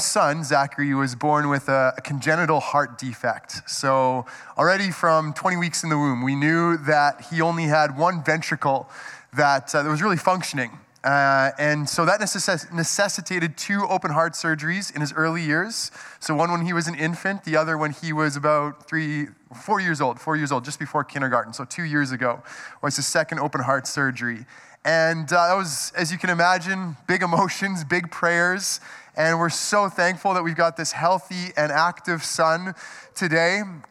son, Zachary, was born with a, a, congenital heart defect. So, already from 20 weeks in the womb, we knew that he only had one ventricle that, uh, that was really functioning. Uh, and so that necess- necessitated two open heart surgeries in his early years. So, one when he was an infant, the other when he was about three, four years old, four years old, just before kindergarten. So, two years ago was his second open heart surgery. And uh, that was, as you can imagine, big emotions, big prayers. And we're so thankful that we've got this healthy and active son today. Um,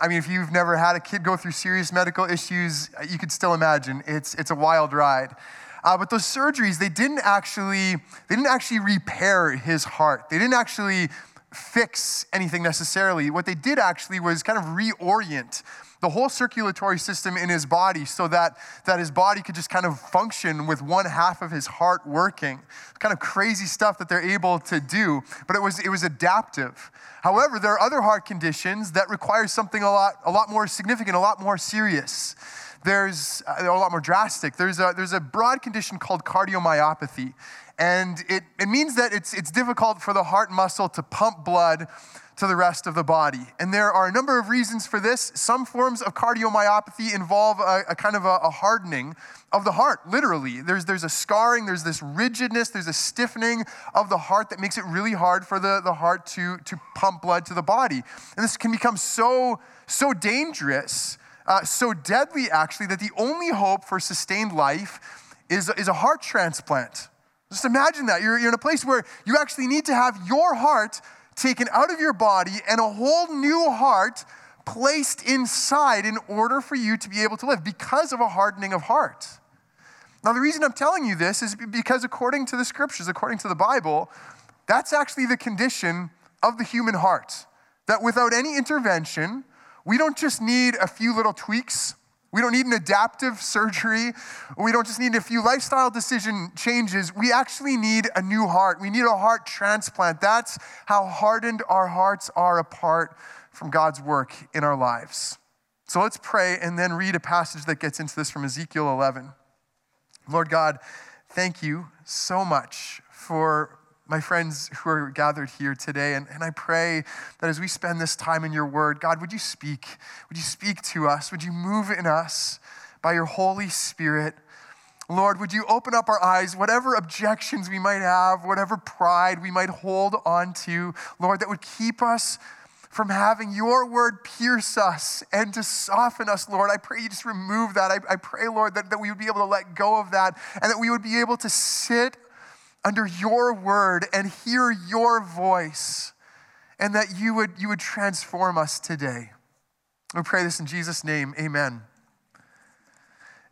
I mean, if you've never had a kid go through serious medical issues, you could still imagine. It's, it's a wild ride. Uh, but those surgeries, they didn't actually, they didn't actually repair his heart. They didn't actually fix anything necessarily. What they did actually was kind of reorient the whole circulatory system in his body so that, that his body could just kind of function with one half of his heart working. Kind of crazy stuff that they're able to do, but it was, it was adaptive. However, there are other heart conditions that require something a lot, a lot more significant, a lot more serious there's uh, a lot more drastic. There's a, there's a broad condition called cardiomyopathy. And it, it means that it's, it's difficult for the heart muscle to pump blood to the rest of the body. And there are a number of reasons for this. Some forms of cardiomyopathy involve a, a kind of a, a, hardening of the heart, literally. There's, there's a scarring, there's this rigidness, there's a stiffening of the heart that makes it really hard for the, the heart to, to pump blood to the body. And this can become so, so dangerous uh, so deadly, actually, that the only hope for sustained life is, is a heart transplant. Just imagine that. You're, you're in a place where you actually need to have your heart taken out of your body and a whole new heart placed inside in order for you to be able to live because of a hardening of heart. Now, the reason I'm telling you this is because, according to the scriptures, according to the Bible, that's actually the condition of the human heart. That without any intervention, we don't just need a few little tweaks. We don't need an adaptive surgery. We don't just need a few lifestyle decision changes. We actually need a new heart. We need a heart transplant. That's how hardened our hearts are apart from God's work in our lives. So let's pray and then read a passage that gets into this from Ezekiel 11. Lord God, thank you so much for my friends who are gathered here today. And, and I pray that as we spend this time in your word, God, would you speak? Would you speak to us? Would you move in us by your Holy Spirit? Lord, would you open up our eyes, whatever objections we might have, whatever pride we might hold on to, Lord, that would keep us from having your word pierce us and to soften us, Lord. I pray you just remove that. I, I pray, Lord, that, that we would be able to let go of that and that we would be able to sit under your word and hear your voice, and that you would, you would transform us today. We pray this in Jesus' name. Amen.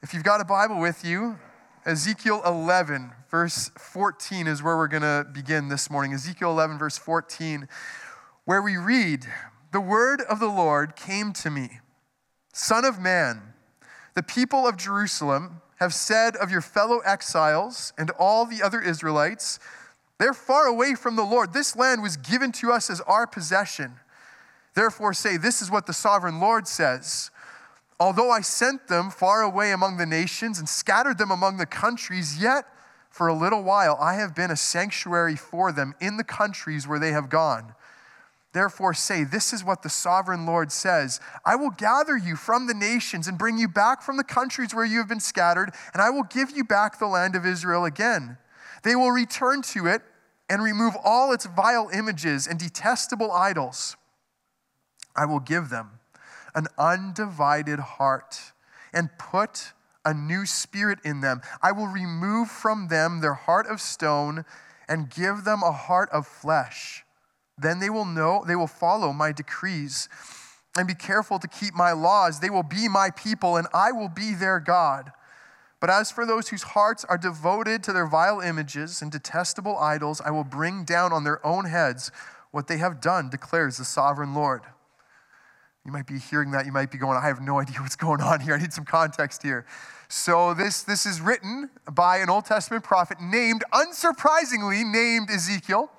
If you've got a Bible with you, Ezekiel 11, verse 14 is where we're going to begin this morning. Ezekiel 11, verse 14, where we read, The word of the Lord came to me, Son of man, the people of Jerusalem have said of your fellow exiles and all the other Israelites, they're far away from the Lord. This land was given to us as our possession. Therefore, say, This is what the sovereign Lord says. Although I sent them far away among the nations and scattered them among the countries, yet for a little while I have been a sanctuary for them in the countries where they have gone. Therefore, say, This is what the sovereign Lord says I will gather you from the nations and bring you back from the countries where you have been scattered, and I will give you back the land of Israel again. They will return to it and remove all its vile images and detestable idols. I will give them an undivided heart and put a new spirit in them. I will remove from them their heart of stone and give them a heart of flesh then they will know, they will follow my decrees and be careful to keep my laws. They will be my people, and I will be their God. But as for those whose hearts are devoted to their vile images and detestable idols, I will bring down on their own heads what they have done, declares the sovereign Lord. You might be hearing that. You might be going, I have no idea what's going on here. I need some context here. So, this, this is written by an Old Testament prophet named, unsurprisingly, named Ezekiel.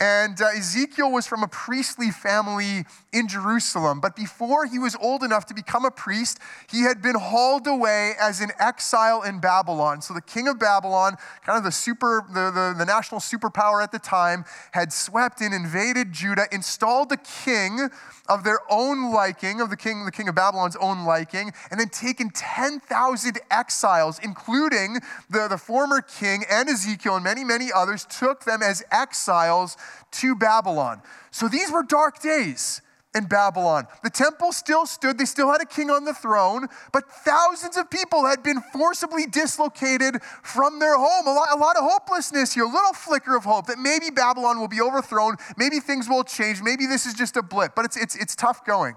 And uh, Ezekiel was from a priestly family in Jerusalem. But before he was old enough to become a priest, he had been hauled away as an exile in Babylon. So the king of Babylon, kind of the super, the, the, the national superpower at the time, had swept in, invaded Judah, installed a king of their own liking, of the king, the king of Babylon's own liking, and then taken 10,000 exiles, including the, the former king and Ezekiel and many, many others, took them as exiles to Babylon. So these were dark days in Babylon. The temple still stood, they still had a king on the throne, but thousands of people had been forcibly dislocated from their home. A lot, a lot, of hopelessness here, a little flicker of hope that maybe Babylon will be overthrown, maybe things will change, maybe this is just a blip, but it's, it's, it's tough going.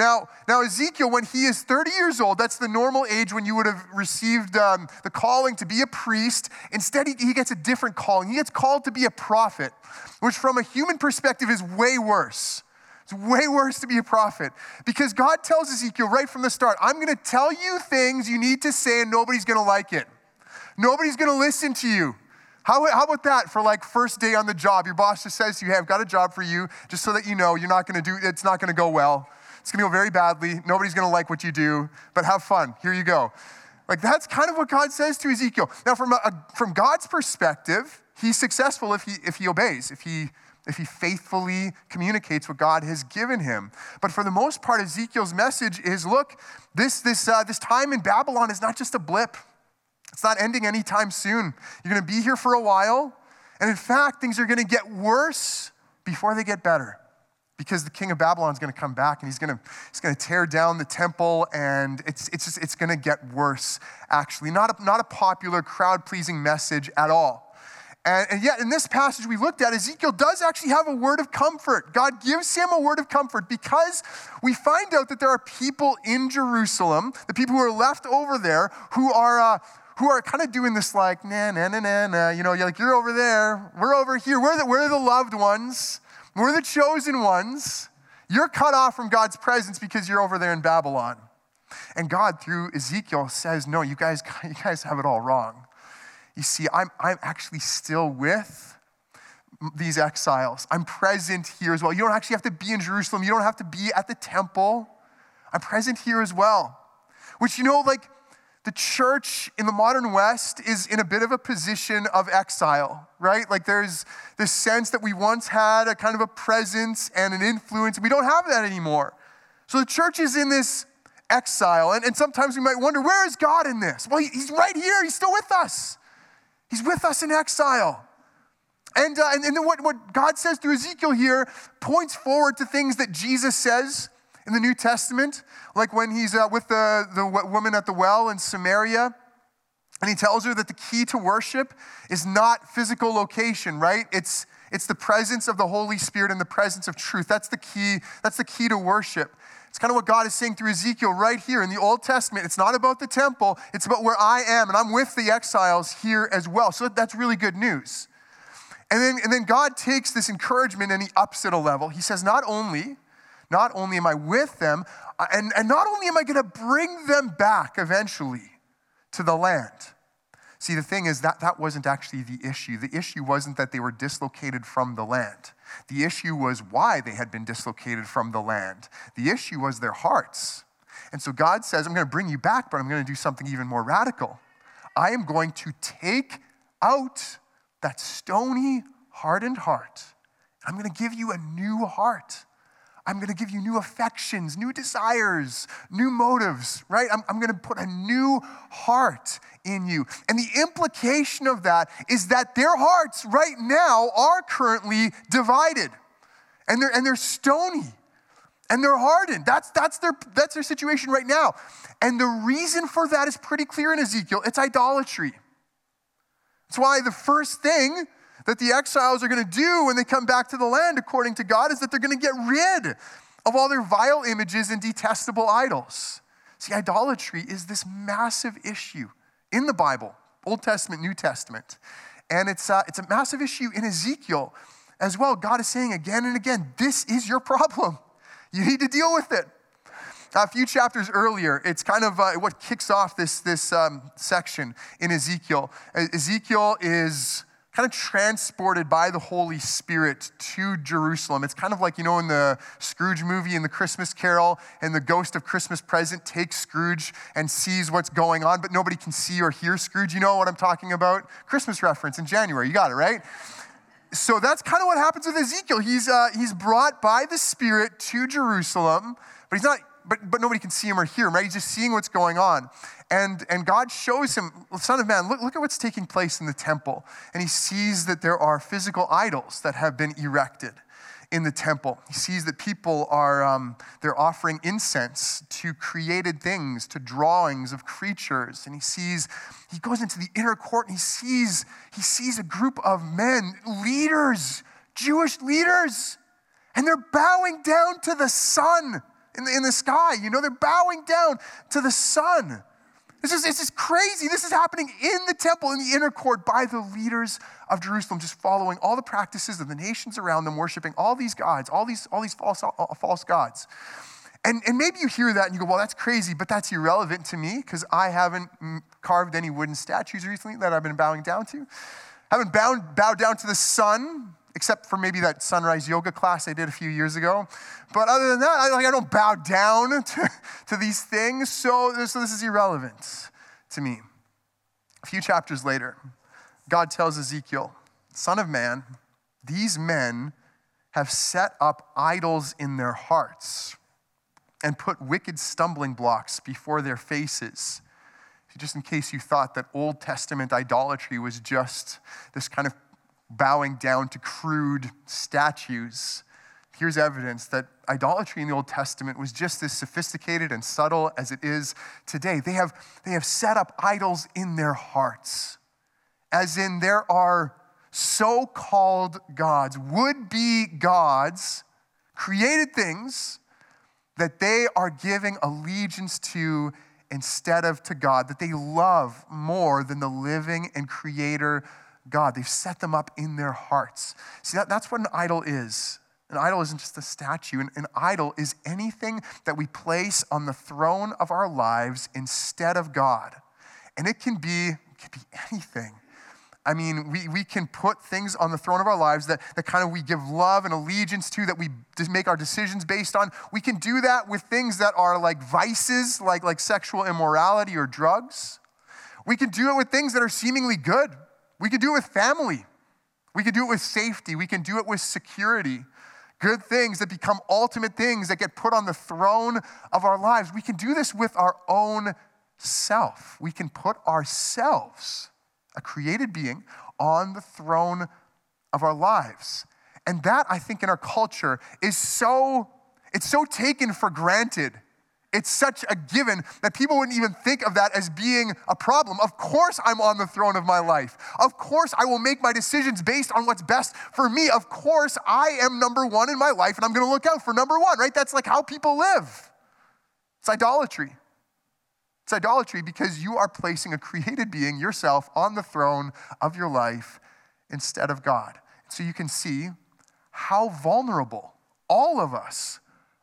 Now, now, Ezekiel, when he is 30 years old, that's the normal age when you would have received um, the calling to be a priest. Instead, he, he gets a different calling. He gets called to be a prophet, which, from a human perspective, is way worse. It's way worse to be a prophet because God tells Ezekiel right from the start, I'm going to tell you things you need to say and nobody's going to like it. Nobody's going to listen to you. How, how about that for like first day on the job? Your boss just says to you, hey, I've got a job for you, just so that you know you're not going to do, it's not going to go well. It's to go very badly. Nobody's to like what you do, but have fun. Here you go. Like that's kind of what God says to Ezekiel. Now, from, a, from God's perspective, he's successful if he, if he obeys, if he if he faithfully communicates what God has given him. But for the most part, Ezekiel's message is look, this, this, uh, this time in Babylon is not just a blip, it's not ending anytime soon. You're going to be here for a while. And in fact, things are going to get worse before they get better. Because the king of Babylon is going to come back and he's going to, he's going to tear down the temple, and it's, it's, it's going to get worse, actually. Not a, not a popular, crowd pleasing message at all. And, and, yet, in this passage we looked at, Ezekiel does actually have a word of comfort. God gives him a word of comfort because we find out that there are people in Jerusalem, the people who are left over there, who are. Uh, who are kind of doing this like, nah, nah, nah, nah, nah. You know, you're like, you're over there. We're over here. We're the, we're the loved ones. We're the chosen ones. You're cut off from God's presence because you're over there in Babylon. And God, through Ezekiel, says, no, you guys, you guys have it all wrong. You see, I'm, I'm actually still with these exiles. I'm present here as well. You don't actually have to be in Jerusalem, you don't have to be at the temple. I'm present here as well. Which, you know, like the church in the modern West is in a bit of a position of exile, right? Like there's this sense that we once had a kind of a presence and an influence. We don't have that anymore. So the church is in this exile. And, and sometimes we might wonder, where is God in this? Well, he, he's right here, he's still with us. He's with us in exile. And, uh, and, and then what, what God says through Ezekiel here points forward to things that Jesus says in the New Testament, like when he's uh, with the, the woman at the well in Samaria. And he tells her that the key to worship is not physical location, right? It's, it's the presence of the Holy Spirit and the presence of truth. That's the key. That's the key to worship. It's kind of what God is saying through Ezekiel right here in the Old Testament. It's not about the temple, it's about where I am, and I'm with the exiles here as well. So that's really good news. And then, and then God takes this encouragement and he ups it a level. He says, Not only, not only am I with them, and, and not only am I going to bring them back eventually to the land. See, the thing is that that wasn't actually the issue. The issue wasn't that they were dislocated from the land. The issue was why they had been dislocated from the land. The issue was their hearts. And so God says, I'm going to bring you back, but I'm going to do something even more radical. I am going to take out that stony, hardened heart. I'm going to give you a new heart. I'm going to give you new affections, new desires, new motives, right? I'm, I'm going to put a new heart in you. And the implication of that is that their hearts right now are currently divided and they're, and they're stony and they're hardened. That's, that's, their, that's their situation right now. And the reason for that is pretty clear in Ezekiel it's idolatry. That's why the first thing that the exiles are going to do when they come back to the land, according to God, is that they're going to get rid of all their vile images and detestable idols. See, idolatry is this massive issue in the Bible, Old Testament, New Testament. And it's, uh, it's a massive issue in Ezekiel as well. God is saying again and again, this is your problem. You need to deal with it. A few chapters earlier, it's kind of uh, what kicks off this, this um, section in Ezekiel. Ezekiel is kind of transported by the Holy Spirit to Jerusalem. It's kind of like, you know, in the Scrooge movie in the Christmas Carol, and the ghost of Christmas present takes Scrooge and sees what's going on, but nobody can see or hear Scrooge. You know what I'm talking about? Christmas reference in January. You got it, right? So that's kind of what happens with Ezekiel. He's, uh, he's brought by the Spirit to Jerusalem, but he's not but, but nobody can see him or hear him, right? He's just seeing what's going on. And, and God shows him, Son of Man, look, look at what's taking place in the temple. And he sees that there are physical idols that have been erected in the temple. He sees that people are um, they're offering incense to created things, to drawings of creatures. And he sees, he goes into the inner court and he sees, he sees a group of men, leaders, Jewish leaders, and they're bowing down to the sun in the, in the sky. You know, they're bowing down to the sun. This is, this is crazy. This is happening in the temple, in the inner court, by the leaders of Jerusalem, just following all the practices of the nations around them, worshiping all these gods, all these, all these false, uh, false gods. And, and maybe you hear that and you go, well, that's crazy, but that's irrelevant to me because I haven't carved any wooden statues recently that I've been bowing down to. I haven't bowed, bowed down to the sun except for maybe that sunrise yoga class I did a few years ago. But other than that, I, like, I don't bow down to, to these things, so, so this is irrelevant to me. A few chapters later, God tells Ezekiel, Son of man, these men have set up idols in their hearts and put wicked stumbling blocks before their faces. Just in case you thought that Old Testament idolatry was just this kind of bowing down to crude statues. Here's evidence that idolatry in the Old Testament was just as sophisticated and subtle as it is today. They have, they have set up idols in their hearts, as in there are so called gods, would be gods, created things that they are giving allegiance to instead of to God, that they love more than the living and creator God. They've set them up in their hearts. See, that, that's what an idol is. An idol isn't just a statue. An, an idol is anything that we place on the throne of our lives instead of God. And it can be, it can be anything. I mean, we, we can put things on the throne of our lives that, that kind of we give love and allegiance to, that we just make our decisions based on. We can do that with things that are like vices, like, like sexual immorality or drugs. We can do it with things that are seemingly good, we could do it with family. We could do it with safety. We can do it with security. Good things that become ultimate things that get put on the throne of our lives. We can do this with our own self. We can put ourselves, a created being, on the throne of our lives. And that, I think, in our culture is so, it's so taken for granted it's such a given that people wouldn't even think of that as being a problem. Of course, I'm on the throne of my life. Of course, I will make my decisions based on what's best for me. Of course, I am number one in my life and I'm going to look out for number one, right? That's like how people live. It's idolatry. It's idolatry because you are placing a created being, yourself, on the throne of your life instead of God. So you can see how vulnerable all of us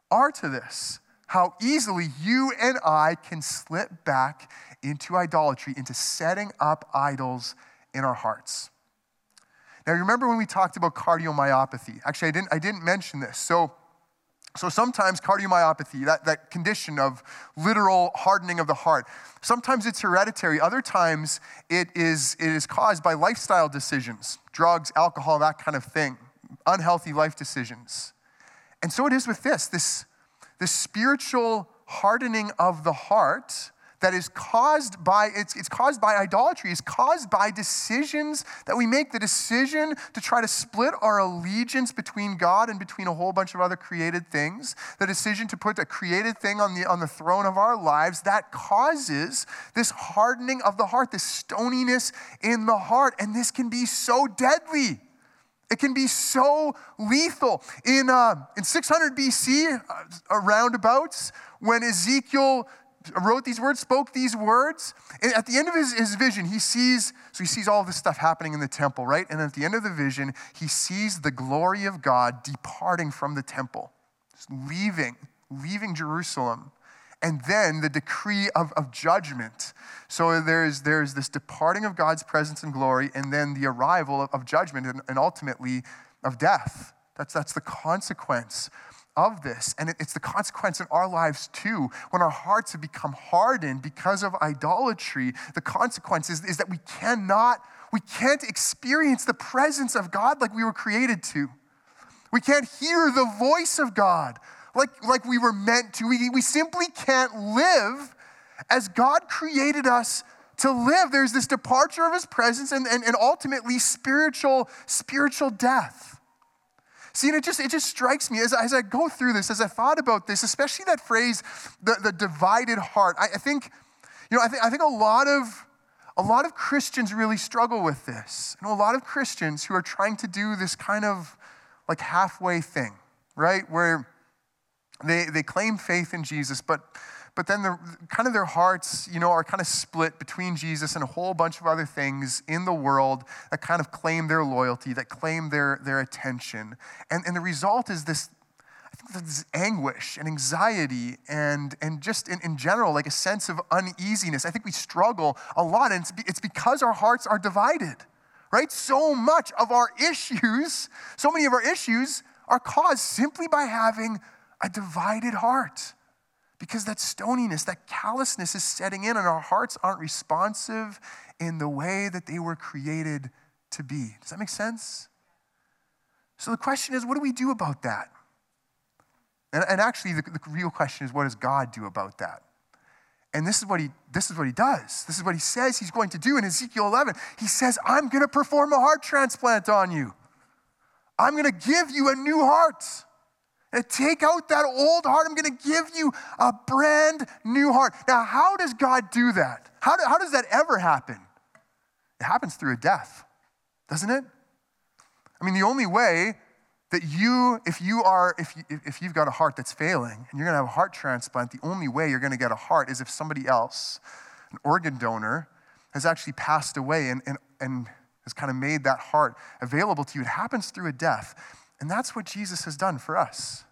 are to this how easily you and I can slip back into idolatry, into setting up idols in our hearts. Now, remember when we talked about cardiomyopathy? Actually, I didn't, I didn't mention this. So, so sometimes cardiomyopathy, that, that condition of literal hardening of the heart, sometimes it's hereditary. Other times it is, it is caused by lifestyle decisions, drugs, alcohol, that kind of thing, unhealthy life decisions. And so it is with this, this the spiritual hardening of the heart that is caused by it's, it's caused by idolatry is caused by decisions that we make the decision to try to split our allegiance between god and between a whole bunch of other created things the decision to put a created thing on the on the throne of our lives that causes this hardening of the heart this stoniness in the heart and this can be so deadly it can be so lethal. In, uh, in 600 BC, uh, roundabouts, when Ezekiel wrote these words, spoke these words, at the end of his, his vision, he sees, so he sees all this stuff happening in the temple, right? And at the end of the vision, he sees the glory of God departing from the temple, leaving, leaving Jerusalem. And then the decree of, of judgment. So there's, there's this departing of God's presence and glory, and then the arrival of, of judgment and, and ultimately of death. That's, that's the consequence of this. And it's the consequence in our lives too. When our hearts have become hardened because of idolatry, the consequence is, is that we cannot, we can't experience the presence of God like we were created to. We can't hear the voice of God like, like we were meant to. We, we simply can't live as God created us to live. There's this departure of his presence and, and, and ultimately spiritual, spiritual death. See, and it just, it just strikes me as, as I go through this, as I thought about this, especially that phrase, the, the divided heart. I, I think, you know, I think, I think a lot of, a lot of Christians really struggle with this. Know, a lot of Christians who are trying to do this kind of like halfway thing, right? Where they, they claim faith in Jesus, but but then the, kind of their hearts, you know, are kind of split between Jesus and a whole bunch of other things in the world that kind of claim their loyalty, that claim their, their attention. And, and the result is this, this anguish and anxiety and, and just in, in general, like a sense of uneasiness. I think we struggle a lot, and it's, it's because our hearts are divided, right? So much of our issues, so many of our issues are caused simply by having a divided heart because that stoniness, that callousness is setting in, and our hearts aren't responsive in the way that they were created to be. Does that make sense? So the question is, what do we do about that? And, and actually, the, the real question is, what does God do about that? And this is what he this is what he does. This is what he says he's going to do in Ezekiel 11. He says, "I'm going to perform a heart transplant on you. I'm going to give you a new heart." Take out that old heart. I'm going to give you a brand new heart. Now, how does God do that? How, do, how does that ever happen? It happens through a death, doesn't it? I mean, the only way that you, if you are, if, you, if you've got a heart that's failing and you're going to have a heart transplant, the only way you're going to get a heart is if somebody else, an organ donor, has actually passed away and, and, and has kind of made that heart available to you. It happens through a death. And that's what Jesus has done for us.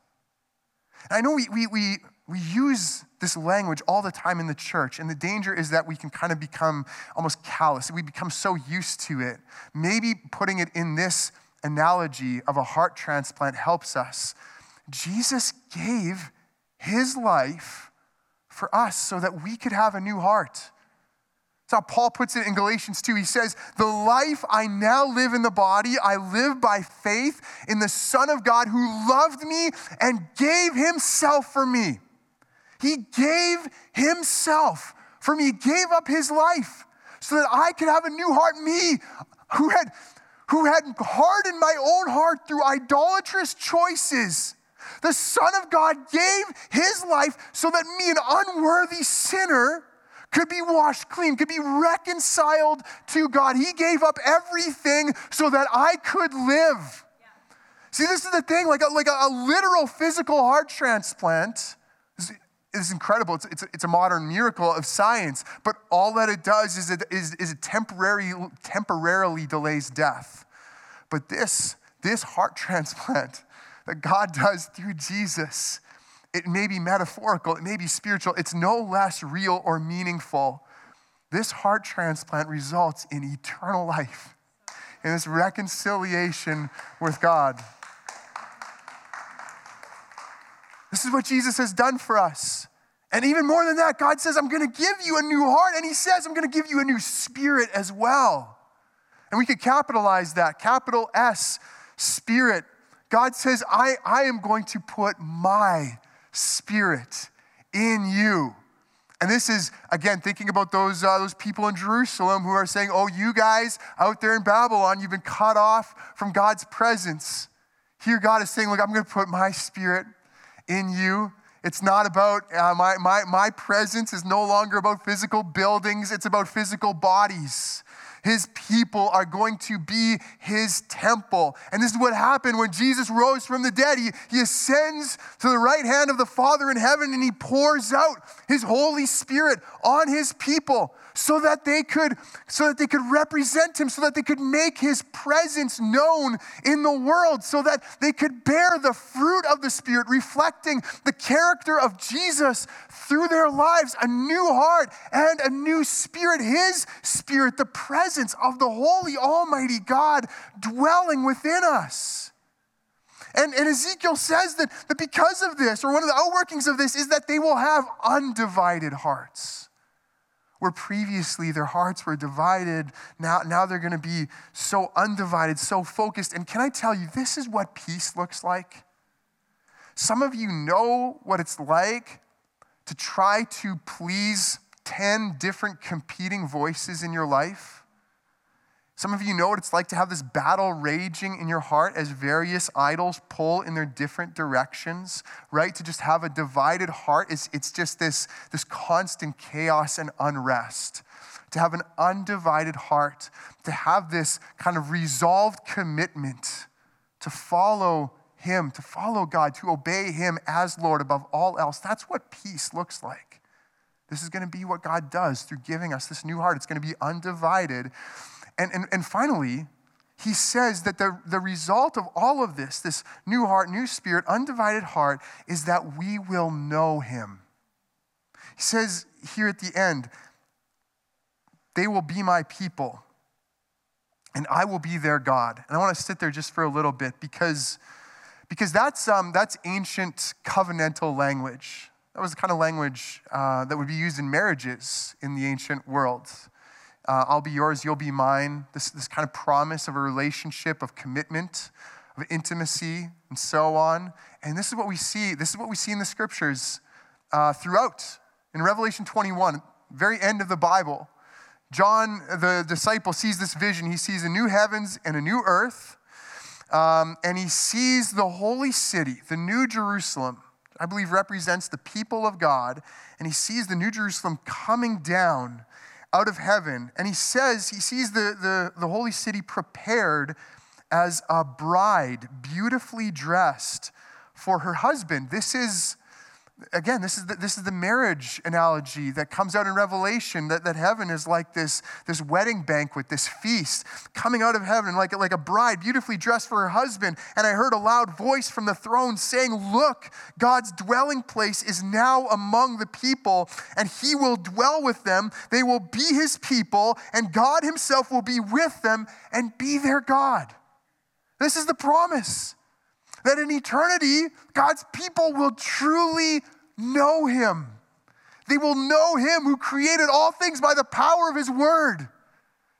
And I know we, we, we, we use this language all the time in the church, and the danger is that we can kind of become almost callous. We become so used to it. Maybe putting it in this analogy of a heart transplant helps us. Jesus gave his life for us so that we could have a new heart. That's how Paul puts it in Galatians 2. He says, The life I now live in the body, I live by faith in the Son of God who loved me and gave himself for me. He gave himself for me. He gave up his life so that I could have a new heart. Me, who had, who had hardened my own heart through idolatrous choices. The Son of God gave his life so that me, an unworthy sinner, could be washed clean, could be reconciled to God. He gave up everything so that I could live. Yeah. See, this is the thing like a, like a, a literal physical heart transplant is, is incredible. It's, it's, a, it's, a modern miracle of science, but all that it does is it, is, is it temporary, temporarily delays death. But this, this heart transplant that God does through Jesus it may be metaphorical, it may be spiritual, it's no less real or meaningful. This heart transplant results in eternal life, in this reconciliation with God. This is what Jesus has done for us. And even more than that, God says, I'm going to give you a new heart. And He says, I'm going to give you a new spirit as well. And we could capitalize that capital S, spirit. God says, I, I am going to put my Spirit in you. And this is, again, thinking about those, uh, those people in Jerusalem who are saying, Oh, you guys out there in Babylon, you've been cut off from God's presence. Here, God is saying, Look, I'm going to put my spirit in you. It's not about uh, my, my, my presence is no longer about physical buildings, it's about physical bodies. His people are going to be his temple. And this is what happened when Jesus rose from the dead. He, he ascends to the right hand of the Father in heaven and he pours out his Holy Spirit on his people so that they could so that they could represent him so that they could make his presence known in the world so that they could bear the fruit of the spirit reflecting the character of Jesus through their lives a new heart and a new spirit his spirit the presence of the holy almighty God dwelling within us and, and Ezekiel says that, that because of this, or one of the outworkings of this, is that they will have undivided hearts where previously their hearts were divided, now, now they're going to be so undivided, so focused. And can I tell you, this is what peace looks like? Some of you know what it's like to try to please 10 different competing voices in your life. Some of you know what it's like to have this battle raging in your heart as various idols pull in their different directions, right? To just have a divided heart. It's, it's just this, this constant chaos and unrest. To have an undivided heart, to have this kind of resolved commitment to follow Him, to follow God, to obey Him as Lord above all else. That's what peace looks like. This is going to be what God does through giving us this new heart. It's going to be undivided. And, and, and finally, he says that the, the result of all of this, this new heart, new spirit, undivided heart, is that we will know him. He says here at the end, they will be my people, and I will be their God. And I want to sit there just for a little bit because, because that's, um, that's ancient covenantal language. That was the kind of language uh, that would be used in marriages in the ancient world uh, I'll be yours, you'll be mine. This, this kind of promise of a relationship of commitment, of intimacy, and so on. And this is what we see. This is what we see in the scriptures uh, throughout. In Revelation 21, very end of the Bible, John, the disciple, sees this vision. He sees a new heavens and a new earth. Um, and he sees the holy city, the new Jerusalem, I believe represents the people of God. And he sees the new Jerusalem coming down out of heaven. And he says, he sees the, the, the holy city prepared as a bride, beautifully dressed for her husband. This is again, this is the, this is the marriage analogy that comes out in Revelation that, that heaven is like this, this wedding banquet, this feast coming out of heaven like, like a bride beautifully dressed for her husband. And I heard a loud voice from the throne saying, Look, God's dwelling place is now among the people, and he will dwell with them. They will be his people, and God himself will be with them and be their God. This is the promise that in eternity, God's people will truly know him. They will know him who created all things by the power of his word.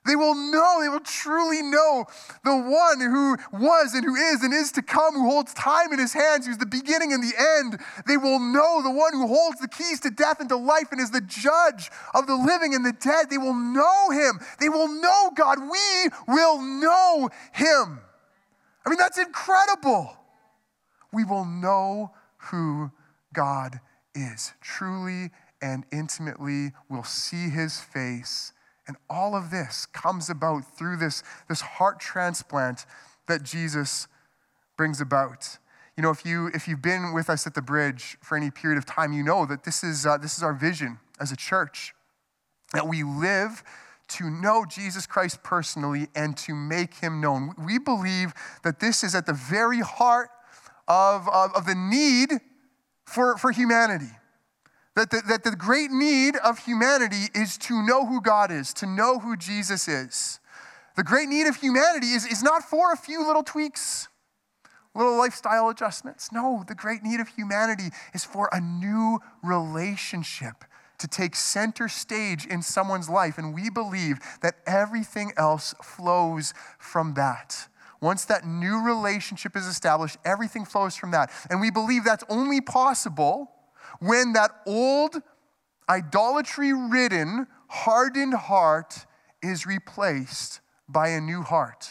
They will know, they will truly know the one who was and who is and is to come, who holds time in his hands, who's the beginning and the end. They will know the one who holds the keys to death and to life and is the judge of the living and the dead. They will know him. They will know God. We will know him. I mean, that's incredible we will know who God is. Truly and intimately, we'll see his face. And all of this comes about through this, this heart transplant that Jesus brings about. You know, if, you, if you've been with us at the bridge for any period of time, you know that this is, uh, this is our vision as a church that we live to know Jesus Christ personally and to make him known. We believe that this is at the very heart of, of, of the need for, for humanity. That the, that the great need of humanity is to know who God is, to know who Jesus is. The great need of humanity is, is not for a few little tweaks, little lifestyle adjustments. No, the great need of humanity is for a new relationship to take center stage in someone's life. And we believe that everything else flows from that. Once that new relationship is established, everything flows from that. And we believe that's only possible when that old, idolatry ridden, hardened heart is replaced by a new heart.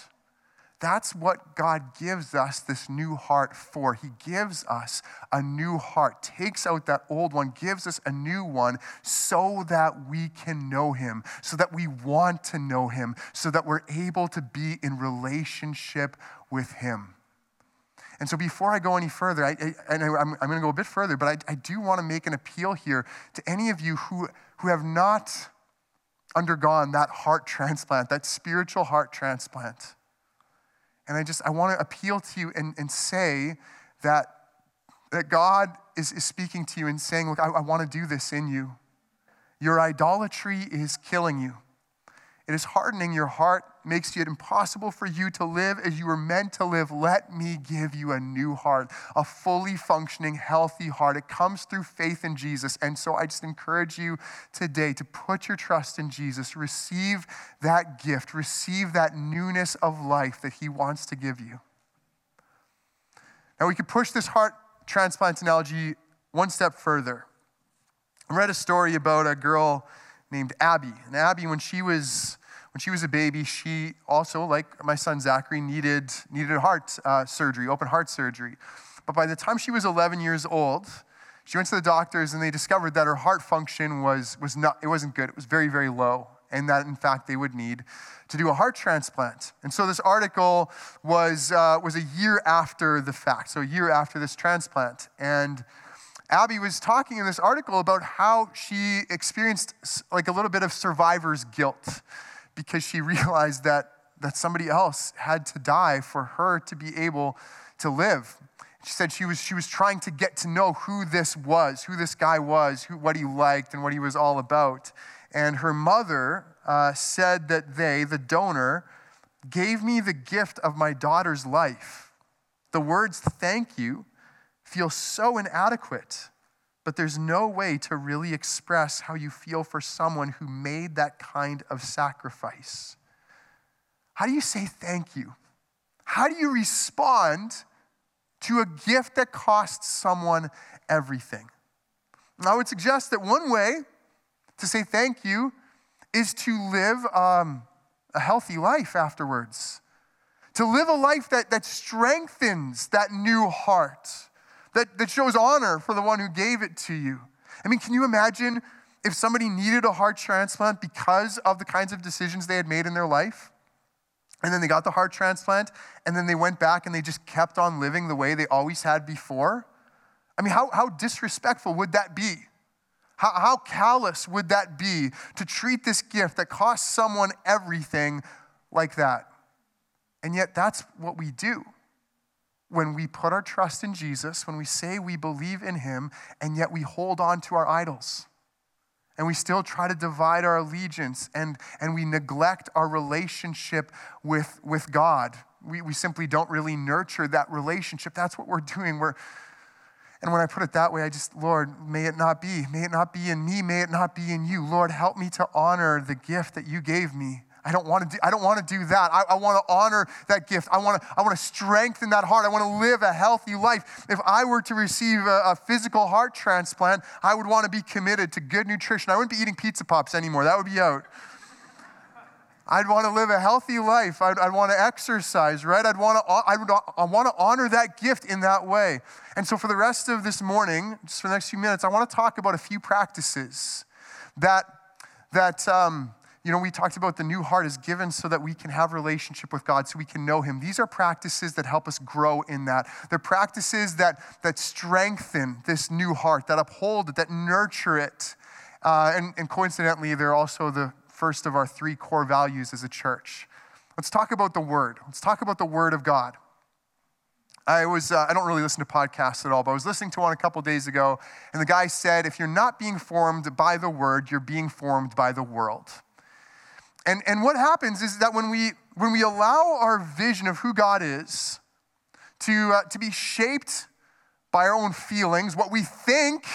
That's what God gives us this new heart for. He gives us a new heart, takes out that old one, gives us a new one so that we can know Him, so that we want to know Him, so that we're able to be in relationship with Him. And so before I go any further, I, I, and I, am going to go a bit further, but I, I do want to make an appeal here to any of you who, who have not undergone that heart transplant, that spiritual heart transplant. And I just, I want to appeal to you and, and say that, that God is, is speaking to you and saying, Look, I, I want to do this in you. Your idolatry is killing you. It is hardening your heart, makes it impossible for you to live as you were meant to live. Let me give you a new heart, a fully functioning, healthy heart. It comes through faith in Jesus. And so I just encourage you today to put your trust in Jesus, receive that gift, receive that newness of life that He wants to give you. Now, we could push this heart transplant analogy one step further. I read a story about a girl named Abby. And Abby, when she was when she was a baby, she also, like my son Zachary, needed needed heart uh, surgery, open heart surgery. But by the time she was 11 years old, she went to the doctors and they discovered that her heart function was was not it wasn't good. It was very very low, and that in fact they would need to do a heart transplant. And so this article was uh, was a year after the fact, so a year after this transplant, and Abby was talking in this article about how she experienced like a little bit of survivor's guilt because she realized that, that somebody else had to die for her to be able to live. She said she was, she was trying to get to know who this was, who this guy was, who, what he liked, and what he was all about. And her mother uh, said that they, the donor, gave me the gift of my daughter's life. The words thank you feel so inadequate, but there's no way to really express how you feel for someone who made that kind of sacrifice. How do you say thank you? How do you respond to a gift that costs someone everything? And I would suggest that one way to say thank you is to live um, a healthy life afterwards, to live a life that, that strengthens that new heart that, that shows honor for the one who gave it to you. I mean, can you imagine if somebody needed a heart transplant because of the kinds of decisions they had made in their life? And then they got the heart transplant, and then they went back and they just kept on living the way they always had before? I mean, how, how disrespectful would that be? How, how callous would that be to treat this gift that costs someone everything like that? And yet, that's what we do when we put our trust in Jesus, when we say we believe in Him, and yet we hold on to our idols. And we still try to divide our allegiance and, and we neglect our relationship with, with God. We, we simply don't really nurture that relationship. That's what we're doing. We're, and when I put it that way, I just, Lord, may it not be. May it not be in me. May it not be in you. Lord, help me to honor the gift that you gave me. I don't want to do, I don't want to do that. I, I want to honor that gift. I want to, I want to strengthen that heart. I want to live a healthy life. If I were to receive a, a physical heart transplant, I would want to be committed to good nutrition. I wouldn't be eating pizza pops anymore. That would be out. I'd want to live a healthy life. I'd, I'd, want to exercise, right? I'd want to, I would I want to honor that gift in that way. And so for the rest of this morning, just for the next few minutes, I want to talk about a few practices that, that, um, you know, we talked about the new heart is given so that we can have relationship with God, so we can know Him. These are practices that help us grow in that. They're practices that, that strengthen this new heart, that uphold it, that nurture it. Uh, and, and coincidentally, they're also the first of our three core values as a church. Let's talk about the Word. Let's talk about the Word of God. I was uh, I don't really listen to podcasts at all, but I was listening to one a couple days ago, and the guy said, if you're not being formed by the Word, you're being formed by the world. And, and what happens is that when we, when we allow our vision of who God is to, uh, to be shaped by our own feelings, what we think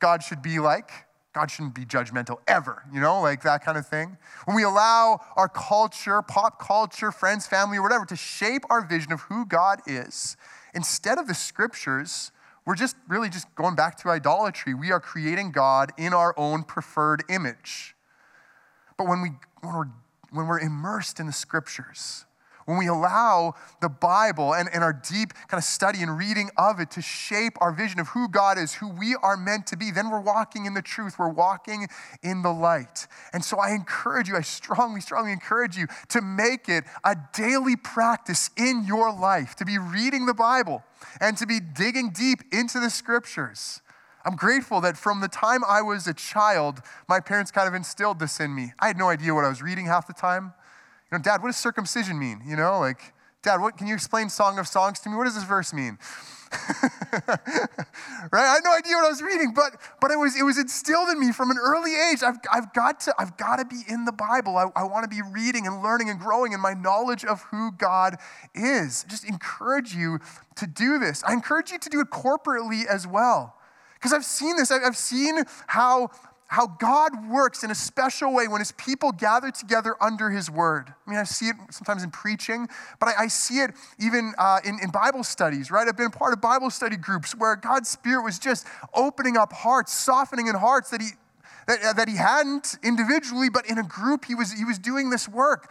God should be like, God shouldn't be judgmental ever, you know, like that kind of thing. When we allow our culture, pop culture, friends, family, or whatever, to shape our vision of who God is, instead of the scriptures, we're just really just going back to idolatry. We are creating God in our own preferred image. But when, we, when, we're, when we're immersed in the scriptures, when we allow the Bible and, and our deep kind of study and reading of it to shape our vision of who God is, who we are meant to be, then we're walking in the truth. We're walking in the light. And so I encourage you, I strongly, strongly encourage you to make it a daily practice in your life, to be reading the Bible and to be digging deep into the scriptures. I'm grateful that from the time I was a child, my parents kind of instilled this in me. I had no idea what I was reading half the time. You know, Dad, what does circumcision mean? You know, like, Dad, what can you explain Song of Songs to me? What does this verse mean? right? I had no idea what I was reading, but but it was it was instilled in me from an early age. I've, I've got to I've got to be in the Bible. I, I want to be reading and learning and growing in my knowledge of who God is. Just encourage you to do this. I encourage you to do it corporately as well. Because I've seen this. I've seen how, how God works in a special way when his people gather together under his word. I mean, I see it sometimes in preaching, but I, I see it even uh, in, in Bible studies, right? I've been part of Bible study groups where God's Spirit was just opening up hearts, softening in hearts that he, that, that he hadn't individually, but in a group, he was, he was doing this work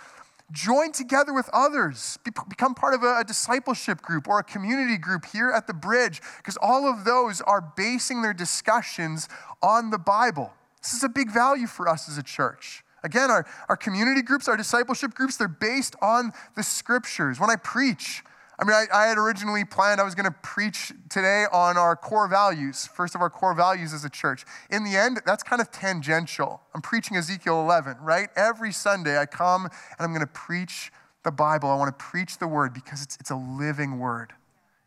join together with others, become part of a, discipleship group or a community group here at the bridge, because all of those are basing their discussions on the Bible. This is a big value for us as a church. Again, our, our community groups, our discipleship groups, they're based on the scriptures. When I preach, I mean, I, I, had originally planned I was going to preach today on our core values, first of our core values as a church. In the end, that's kind of tangential. I'm preaching Ezekiel 11, right? Every Sunday I come and I'm going to preach the Bible. I want to preach the word because it's, it's a living word.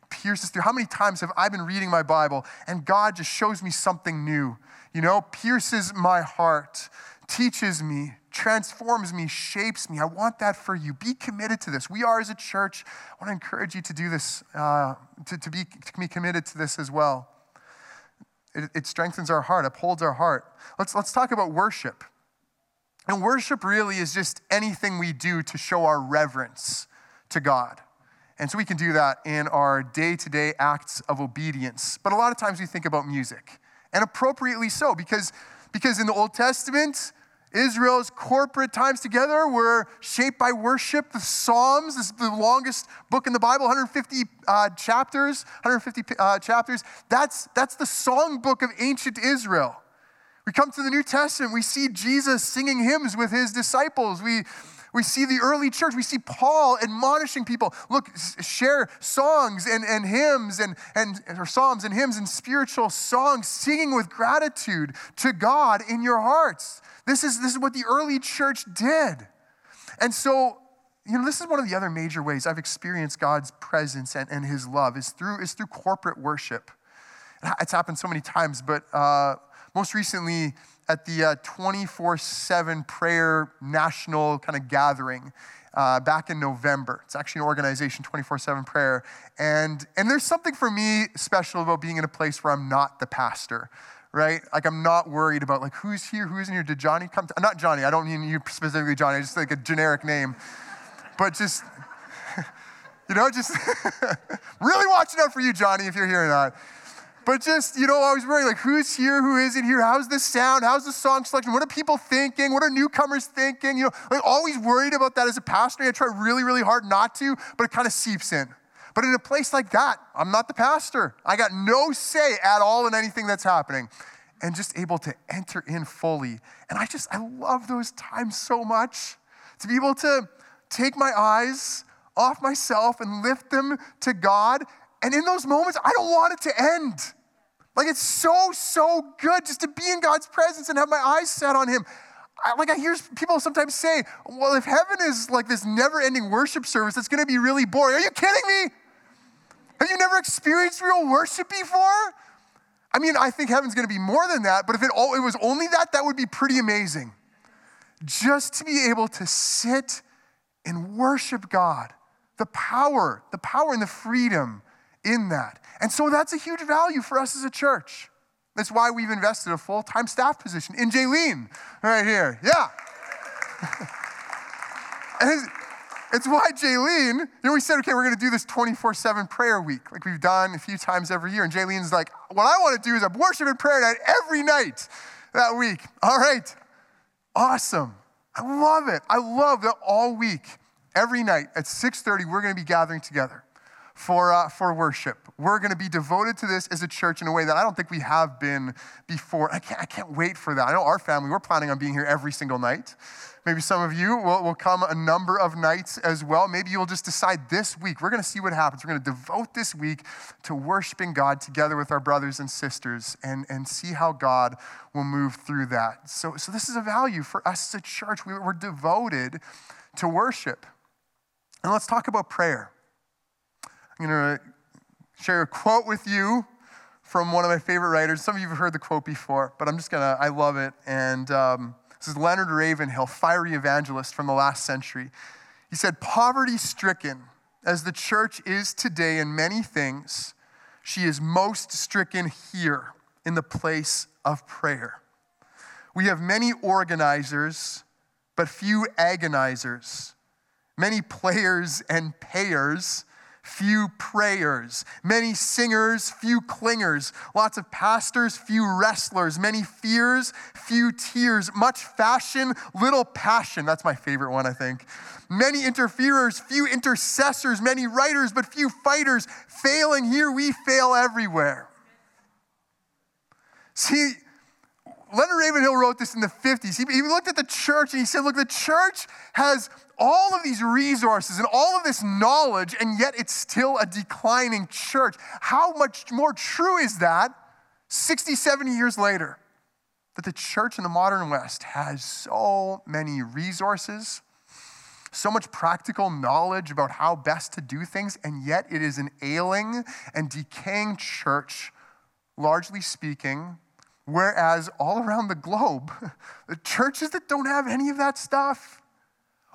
Pierces through. How many times have I been reading my Bible and God just shows me something new? You know, pierces my heart, teaches me, transforms me, shapes me. I want that for you. Be committed to this. We are, as a church, I want to encourage you to do this, uh, to, to, be, to be committed to this as well. It, it strengthens our heart, upholds our heart. Let's, let's talk about worship. And worship really is just anything we do to show our reverence to God. And so we can do that in our day to day acts of obedience. But a lot of times we think about music, and appropriately so, because, because in the Old Testament, Israel's corporate times together were shaped by worship. The Psalms, this is the longest book in the Bible, 150 uh, chapters, 150 uh, chapters. That's, that's the songbook of ancient Israel. We come to the New Testament, we see Jesus singing hymns with his disciples. We, we see the early church. We see Paul admonishing people look, share songs and, and hymns and, and or psalms and hymns and spiritual songs, singing with gratitude to God in your hearts. This is, this is what the early church did. And so, you know, this is one of the other major ways I've experienced God's presence and, and his love is through, is through corporate worship. It's happened so many times, but uh, most recently at the 24 uh, 7 prayer national kind of gathering. Uh, back in November. It's actually an organization, 24 7 prayer. And, and there's something for me special about being in a place where I'm not the pastor right? Like I'm not worried about like who's here, who's in here. Did Johnny come? To, not Johnny. I don't mean you specifically, Johnny. Just like a generic name, but just you know, just really watching out for you, Johnny, if you're here or not. But just, you know, I was worried, like, who's here, who isn't here? How's the sound? How's the song selection? What are people thinking? What are newcomers thinking? You know, like, always worried about that as a pastor. I try really, really hard not to, but it kind of seeps in. But in a place like that, I'm not the pastor. I got no say at all in anything that's happening. And just able to enter in fully. And I just, I love those times so much. To be able to take my eyes off myself and lift them to God. And in those moments, I don't want it to end. Like it's so, so good just to be in God's presence and have my eyes set on Him. I, like I hear people sometimes say, well, if heaven is like this never ending worship service, it's going to be really boring. Are you kidding me? Have you never experienced real worship before? I mean, I think heaven's gonna be more than that, but if it, all, it was only that, that would be pretty amazing. Just to be able to sit and worship God, the power, the power and the freedom in that. And so that's a huge value for us as a church. That's why we've invested a full time staff position in Jaylene right here. Yeah. It's why Jaylene, you know, we said, okay, we're going to do this 24 7 prayer week, like we've done a few times every year. And Jaylene's like, what I want to do is a worship and prayer night every night that week. All right. Awesome. I love it. I love that all week every night at 6.30, we're going to be gathering together for, uh, for worship. We're going to be devoted to this as a church in a way that I don't think we have been before. I can't, I can't wait for that. I know our family, we're planning on being here every single night. Maybe some of you will, will come a number of nights as well. Maybe you'll just decide this week, we're going to see what happens. We're going to devote this week to worshiping God together with our brothers and sisters and, and see how God will move through that. So, so this is a value for us as a church. We, we're devoted to worship. And let's talk about prayer. I'm going to share a quote with you from one of my favorite writers. Some of you have heard the quote before, but I'm just going to, I love it. And um, this is Leonard Ravenhill, fiery evangelist from the last century. He said, Poverty stricken as the church is today in many things, she is most stricken here in the place of prayer. We have many organizers, but few agonizers, many players and payers few prayers, many singers, few clingers, lots of pastors, few wrestlers, many fears, few tears, much fashion, little passion. That's my favorite one, I think. Many interferers, few intercessors, many writers, but few fighters. Failing here, we fail everywhere. See, Leonard Ravenhill wrote this in the 50s. He, he looked at the church and he said, Look, the church has all of these resources and all of this knowledge, and yet it's still a declining church. How much more true is that 60, 70 years later? That the church in the modern West has so many resources, so much practical knowledge about how best to do things, and yet it is an ailing and decaying church, largely speaking. Whereas all around the globe, the churches that don't have any of that stuff,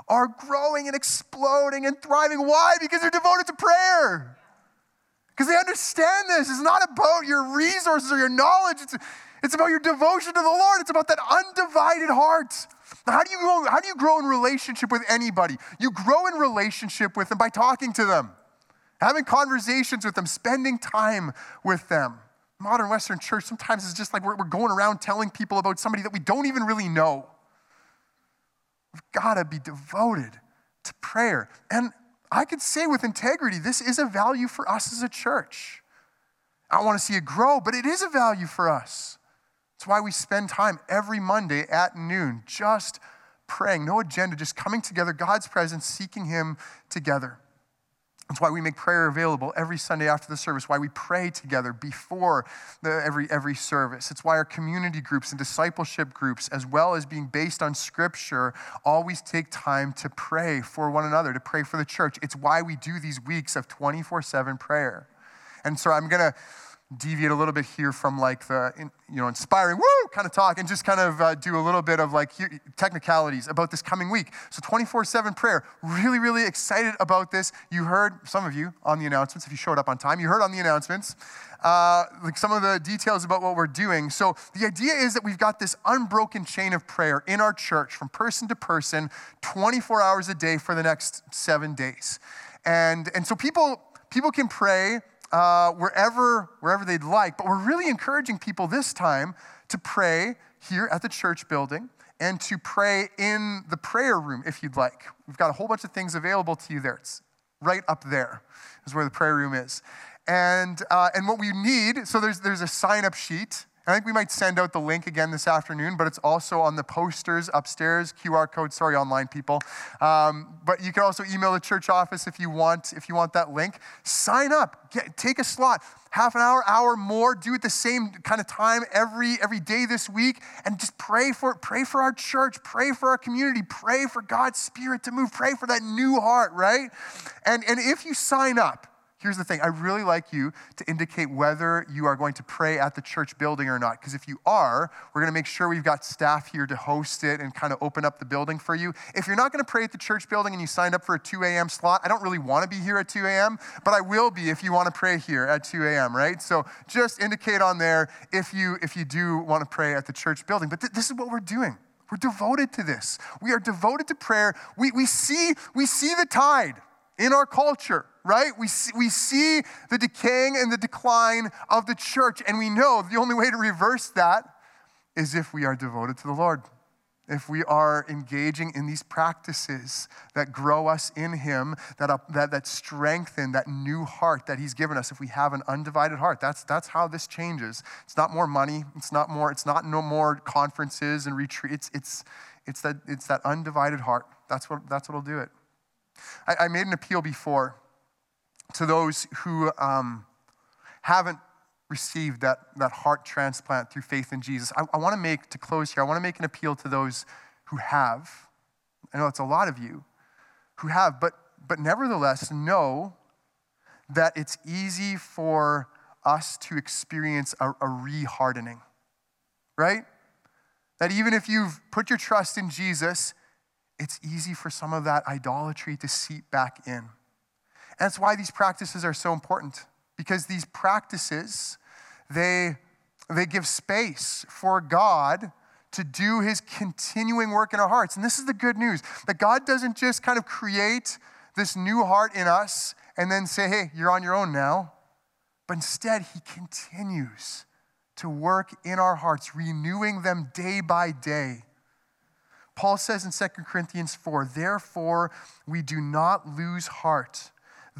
are growing and exploding and thriving. Why? Because they're devoted to prayer. Because they understand this. It's not about your resources or your knowledge. It's, it's about your devotion to the Lord. It's about that undivided heart. How do you grow, how do you grow in relationship with anybody? You grow in relationship with them by talking to them, having conversations with them, spending time with them. Modern Western church sometimes is just like we're, we're going around telling people about somebody that we don't even really know. We've got to be devoted to prayer. And I could say with integrity, this is a value for us as a church. I want to see it grow, but it is a value for us. That's why we spend time every Monday at noon just praying, no agenda, just coming together, God's presence, seeking Him together. That's why we make prayer available every Sunday after the service, why we pray together before the, every, every service. It's why our community groups and discipleship groups, as well as being based on Scripture, always take time to pray for one another, to pray for the church. It's why we do these weeks of 24 7 prayer. And so I'm going to deviate a little bit here from like the you know inspiring woo kind of talk and just kind of uh, do a little bit of like technicalities about this coming week. So 24-7 prayer. Really really excited about this. You heard some of you on the announcements if you showed up on time you heard on the announcements uh, like some of the details about what we're doing. So the idea is that we've got this unbroken chain of prayer in our church from person to person 24 hours a day for the next seven days. And and so people people can pray uh, wherever, wherever they'd like. But we're really encouraging people this time to pray here at the church building and to pray in the prayer room if you'd like. We've got a whole bunch of things available to you there. It's right up there is where the prayer room is. And, uh, and what we need, so there's, there's a sign up sheet I think we might send out the link again this afternoon, but it's also on the posters upstairs, QR code. Sorry, online people. Um, but you can also email the church office if you want. If you want that link, sign up. Get, take a slot, half an hour, hour more. Do it the same kind of time every every day this week, and just pray for it. pray for our church, pray for our community, pray for God's Spirit to move, pray for that new heart, right? And and if you sign up Here's the thing I really like you to indicate whether you are going to pray at the church building or not. Because if you are, we're going to make sure we've got staff here to host it and kind of open up the building for you. If you're not going to pray at the church building and you signed up for a 2 a.m. slot, I don't really want to be here at 2 a.m., but I will be if you want to pray here at 2 a.m., right? So just indicate on there if you, if you do want to pray at the church building. But th- this is what we're doing. We're devoted to this. We are devoted to prayer. We, we, see, we see the tide in our culture right? We see, we see the decaying and the decline of the church, and we know the only way to reverse that is if we are devoted to the Lord. if we are engaging in these practices that grow us in Him, that, that, that strengthen that new heart that He's given us, if we have an undivided heart, that's, that's how this changes. It's not more money, it's not more, it's not no more conferences and retreats. It's, it's, that, it's that undivided heart. That's what, that's what'll do it. I, I made an appeal before to those who um, haven't received that, that heart transplant through faith in Jesus. I, I want to make, to close here, I want to make an appeal to those who have. I know it's a lot of you who have, but, but nevertheless, know that it's easy for us to experience a, a re-hardening, right? That even if you've put your trust in Jesus, it's easy for some of that idolatry to seep back in. And that's why these practices are so important because these practices, they, they give space for God to do his continuing work in our hearts. And this is the good news that God doesn't just kind of create this new heart in us and then say, hey, you're on your own now. But instead, he continues to work in our hearts, renewing them day by day. Paul says in 2 Corinthians 4, therefore, we do not lose heart.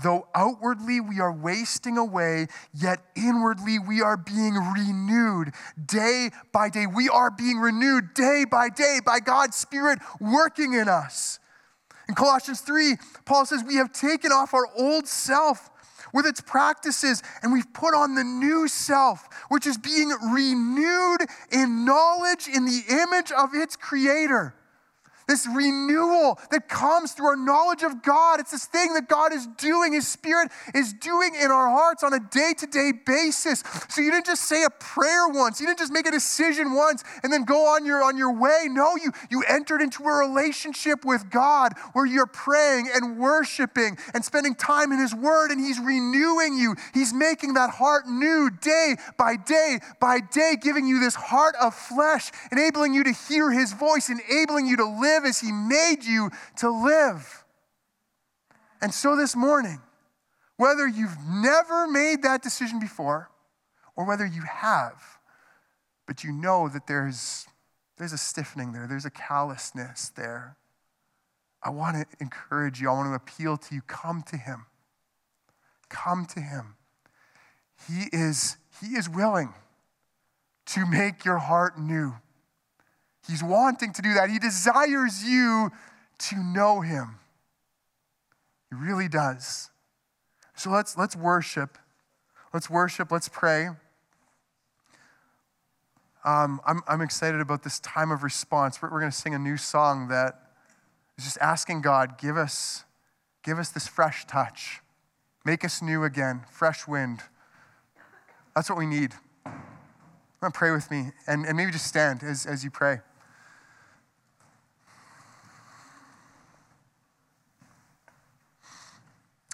Though outwardly we are wasting away, yet inwardly we are being renewed day by day. We are being renewed day by day by God's Spirit working in us. In Colossians 3, Paul says, We have taken off our old self with its practices and we've put on the new self, which is being renewed in knowledge in the image of its creator this renewal that comes through our knowledge of God. It's this thing that God is doing, His Spirit is doing in our hearts on a day to day basis. So you didn't just say a prayer once, you didn't just make a decision once and then go on your, on your way. No, you, you entered into a relationship with God where you're praying and worshiping and spending time in His Word, and He's renewing you. He's making that heart new day by day by day, giving you this heart of flesh, enabling you to hear His voice, enabling you to live live as He made you to live. And so this morning, whether you've never made that decision before or whether you have, but you know that there's, there's a stiffening there, there's a callousness there, I want to encourage you, I want to appeal to you come to Him. Come to Him. He is, he is willing to make your heart new. He's wanting to do that. He desires you to know him. He really does. So let's, let's worship. Let's worship. Let's pray. Um, I'm, I'm excited about this time of response. We're, we're going to sing a new song that is just asking God, give us, give us this fresh touch. Make us new again, fresh wind. That's what we need. To pray with me and, and maybe just stand as, as you pray.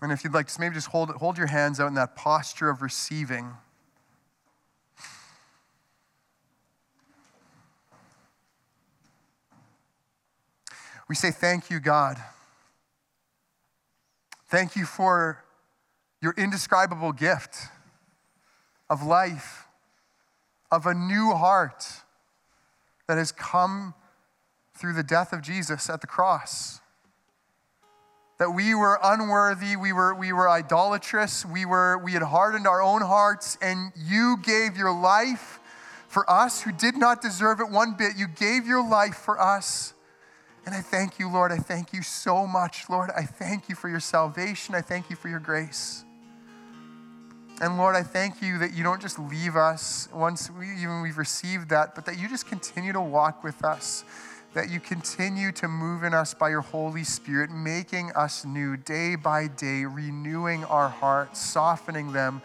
And if you'd like to maybe just hold, hold your hands out in that posture of receiving. We say, Thank you, God. Thank you for your indescribable gift of life, of a new heart that has come through the death of Jesus at the cross that we were unworthy, we were, we were idolatrous, we, were, we had hardened our own hearts, and you gave your life for us who did not deserve it one bit. You gave your life for us. And I thank you, Lord. I thank you so much, Lord. I thank you for your salvation. I thank you for your grace. And Lord, I thank you that you don't just leave us once we even we've received that, but that you just continue to walk with us that you continue to move in us by your Holy Spirit, making us new day by day, renewing our hearts, softening them,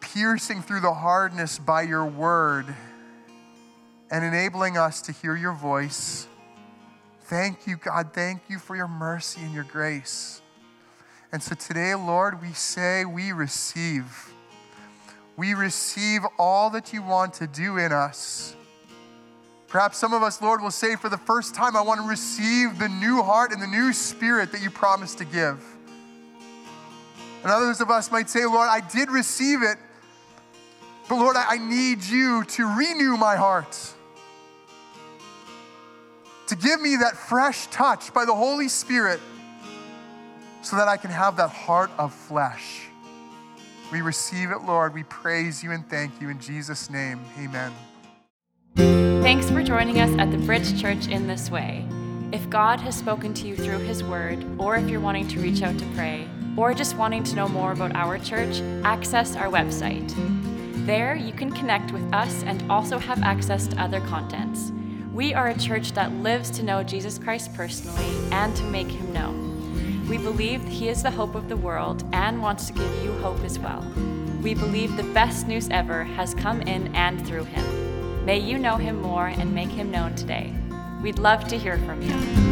piercing through the hardness by your word, and enabling us to hear your voice. Thank you, God. Thank you for your mercy and your grace. And so today, Lord, we say we receive. We receive all that you want to do in us. Perhaps some of us, Lord, will say for the first time, I want to receive the new heart and the new spirit that you promised to give. And others of us might say, Lord, I did receive it, but Lord, I need you to renew my heart. to give me that fresh touch by the Holy Spirit so that I can have that heart of flesh. We receive it, Lord. We praise you and thank you in Jesus' name. Amen. Thanks for joining us at the Bridge Church in this way. If God has spoken to you through His Word, or if you're wanting to reach out to pray, or just wanting to know more about our church, access our website. There, you can connect with us and also have access to other contents. We are a church that lives to know Jesus Christ personally and to make Him known. We believe He is the hope of the world and wants to give you hope as well. We believe the best news ever has come in and through Him. May you know Him more and make Him known today. We'd love to hear from you.